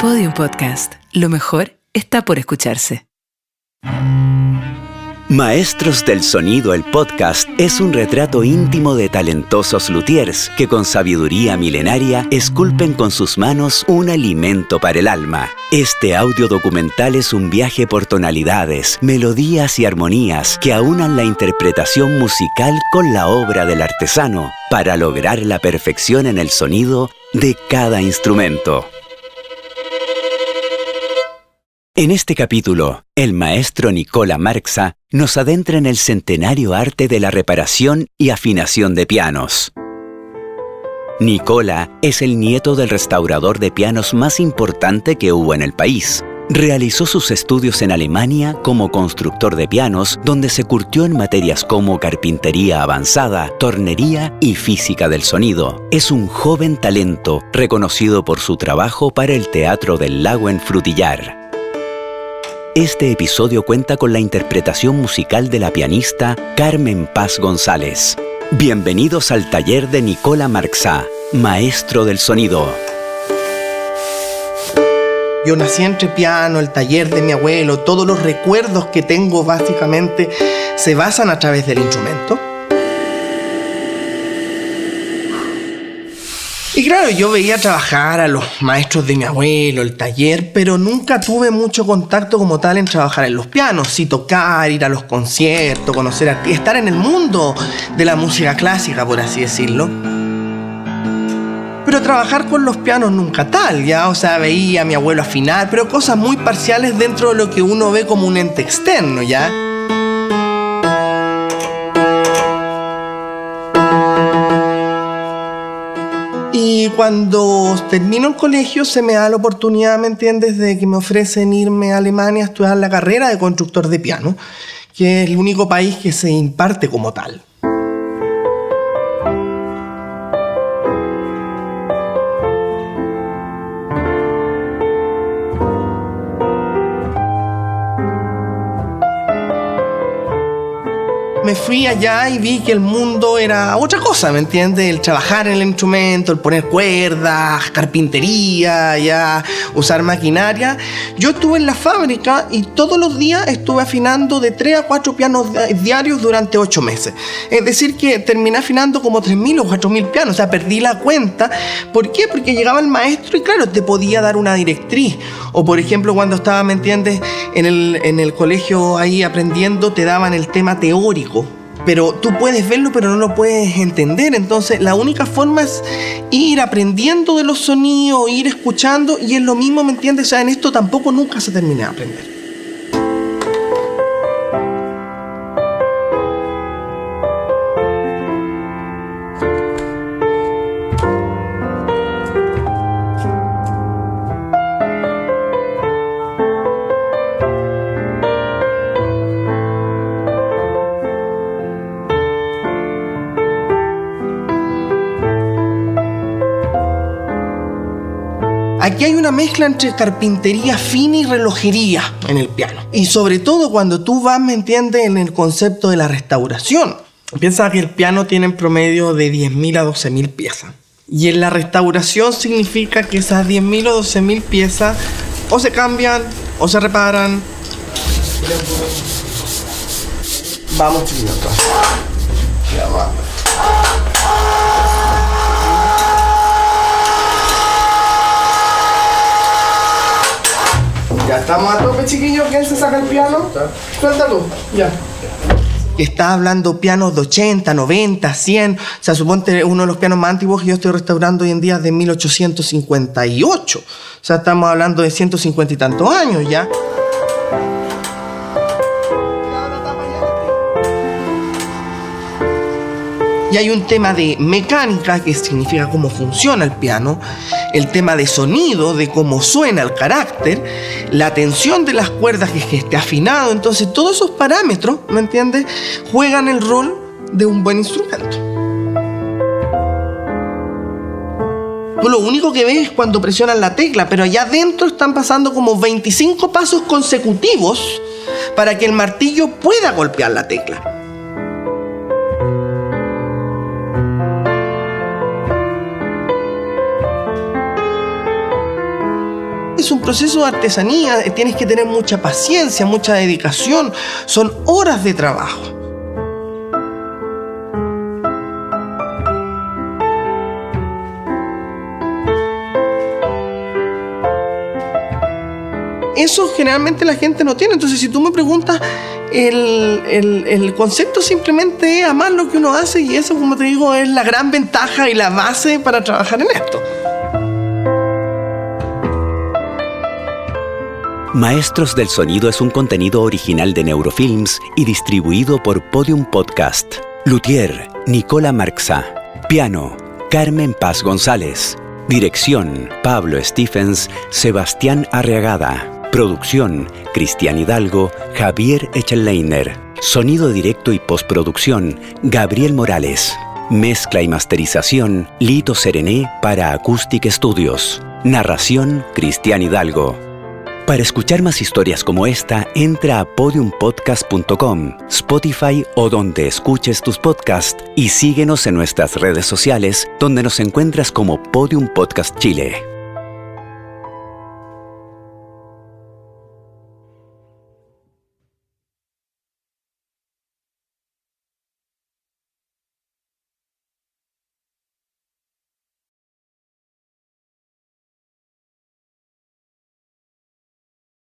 Podium Podcast. Lo mejor está por escucharse. Maestros del Sonido, el podcast, es un retrato íntimo de talentosos luthiers que con sabiduría milenaria esculpen con sus manos un alimento para el alma. Este audio documental es un viaje por tonalidades, melodías y armonías que aunan la interpretación musical con la obra del artesano para lograr la perfección en el sonido de cada instrumento. En este capítulo, el maestro Nicola Marxa nos adentra en el centenario arte de la reparación y afinación de pianos. Nicola es el nieto del restaurador de pianos más importante que hubo en el país. Realizó sus estudios en Alemania como constructor de pianos, donde se curtió en materias como carpintería avanzada, tornería y física del sonido. Es un joven talento reconocido por su trabajo para el Teatro del Lago en Frutillar. Este episodio cuenta con la interpretación musical de la pianista Carmen Paz González. Bienvenidos al taller de Nicola Marxá, maestro del sonido. Yo nací entre piano, el taller de mi abuelo, todos los recuerdos que tengo básicamente se basan a través del instrumento. Y claro, yo veía trabajar a los maestros de mi abuelo, el taller, pero nunca tuve mucho contacto como tal en trabajar en los pianos, sí tocar, ir a los conciertos, conocer a estar en el mundo de la música clásica, por así decirlo. Pero trabajar con los pianos nunca tal, ya, o sea, veía a mi abuelo afinar, pero cosas muy parciales dentro de lo que uno ve como un ente externo, ya. Y cuando termino el colegio se me da la oportunidad, ¿me entiendes?, de que me ofrecen irme a Alemania a estudiar la carrera de constructor de piano, que es el único país que se imparte como tal. Me fui allá y vi que el mundo era otra cosa, ¿me entiendes? El trabajar en el instrumento, el poner cuerdas, carpintería, ya usar maquinaria. Yo estuve en la fábrica y todos los días estuve afinando de 3 a 4 pianos diarios durante 8 meses. Es decir, que terminé afinando como 3.000 o 4.000 pianos, o sea, perdí la cuenta. ¿Por qué? Porque llegaba el maestro y claro, te podía dar una directriz. O por ejemplo, cuando estaba, ¿me entiendes? En el, en el colegio ahí aprendiendo, te daban el tema teórico pero tú puedes verlo, pero no lo puedes entender. Entonces, la única forma es ir aprendiendo de los sonidos, ir escuchando, y es lo mismo, ¿me entiendes? O sea, en esto tampoco nunca se termina de aprender. Aquí hay una mezcla entre carpintería fina y relojería en el piano. Y sobre todo cuando tú vas, ¿me entiendes?, en el concepto de la restauración. Piensa que el piano tiene en promedio de 10.000 a 12.000 piezas. Y en la restauración significa que esas 10.000 o 12.000 piezas o se cambian o se reparan. Vamos, chiquitos. Estamos a tope, chiquillos. ¿Quién se saca el piano? Suéltalo. Ya. Está hablando pianos de 80, 90, 100. O sea, suponte uno de los pianos más antiguos que yo estoy restaurando hoy en día es de 1858. O sea, estamos hablando de 150 y tantos años ya. Y hay un tema de mecánica, que significa cómo funciona el piano, el tema de sonido, de cómo suena el carácter, la tensión de las cuerdas, que, que esté afinado. Entonces, todos esos parámetros, ¿me entiendes?, juegan el rol de un buen instrumento. Tú lo único que ves es cuando presionan la tecla, pero allá adentro están pasando como 25 pasos consecutivos para que el martillo pueda golpear la tecla. Un proceso de artesanía, tienes que tener mucha paciencia, mucha dedicación, son horas de trabajo. Eso generalmente la gente no tiene. Entonces, si tú me preguntas, el, el, concepto simplemente es amar lo que uno hace y eso, como te digo, es la gran ventaja y la base para trabajar en esto. Maestros del Sonido es un contenido original de Neurofilms y distribuido por Podium Podcast. Luthier, Nicola Marxa. Piano, Carmen Paz González. Dirección, Pablo Stephens, Sebastián Arreagada. Producción, Cristian Hidalgo, Javier Echelleiner. Sonido directo y postproducción, Gabriel Morales. Mezcla y masterización, Lito Serené para Acoustic Studios. Narración, Cristian Hidalgo. Para escuchar más historias como esta, entra a podiumpodcast.com, Spotify o donde escuches tus podcasts y síguenos en nuestras redes sociales donde nos encuentras como Podium Podcast Chile.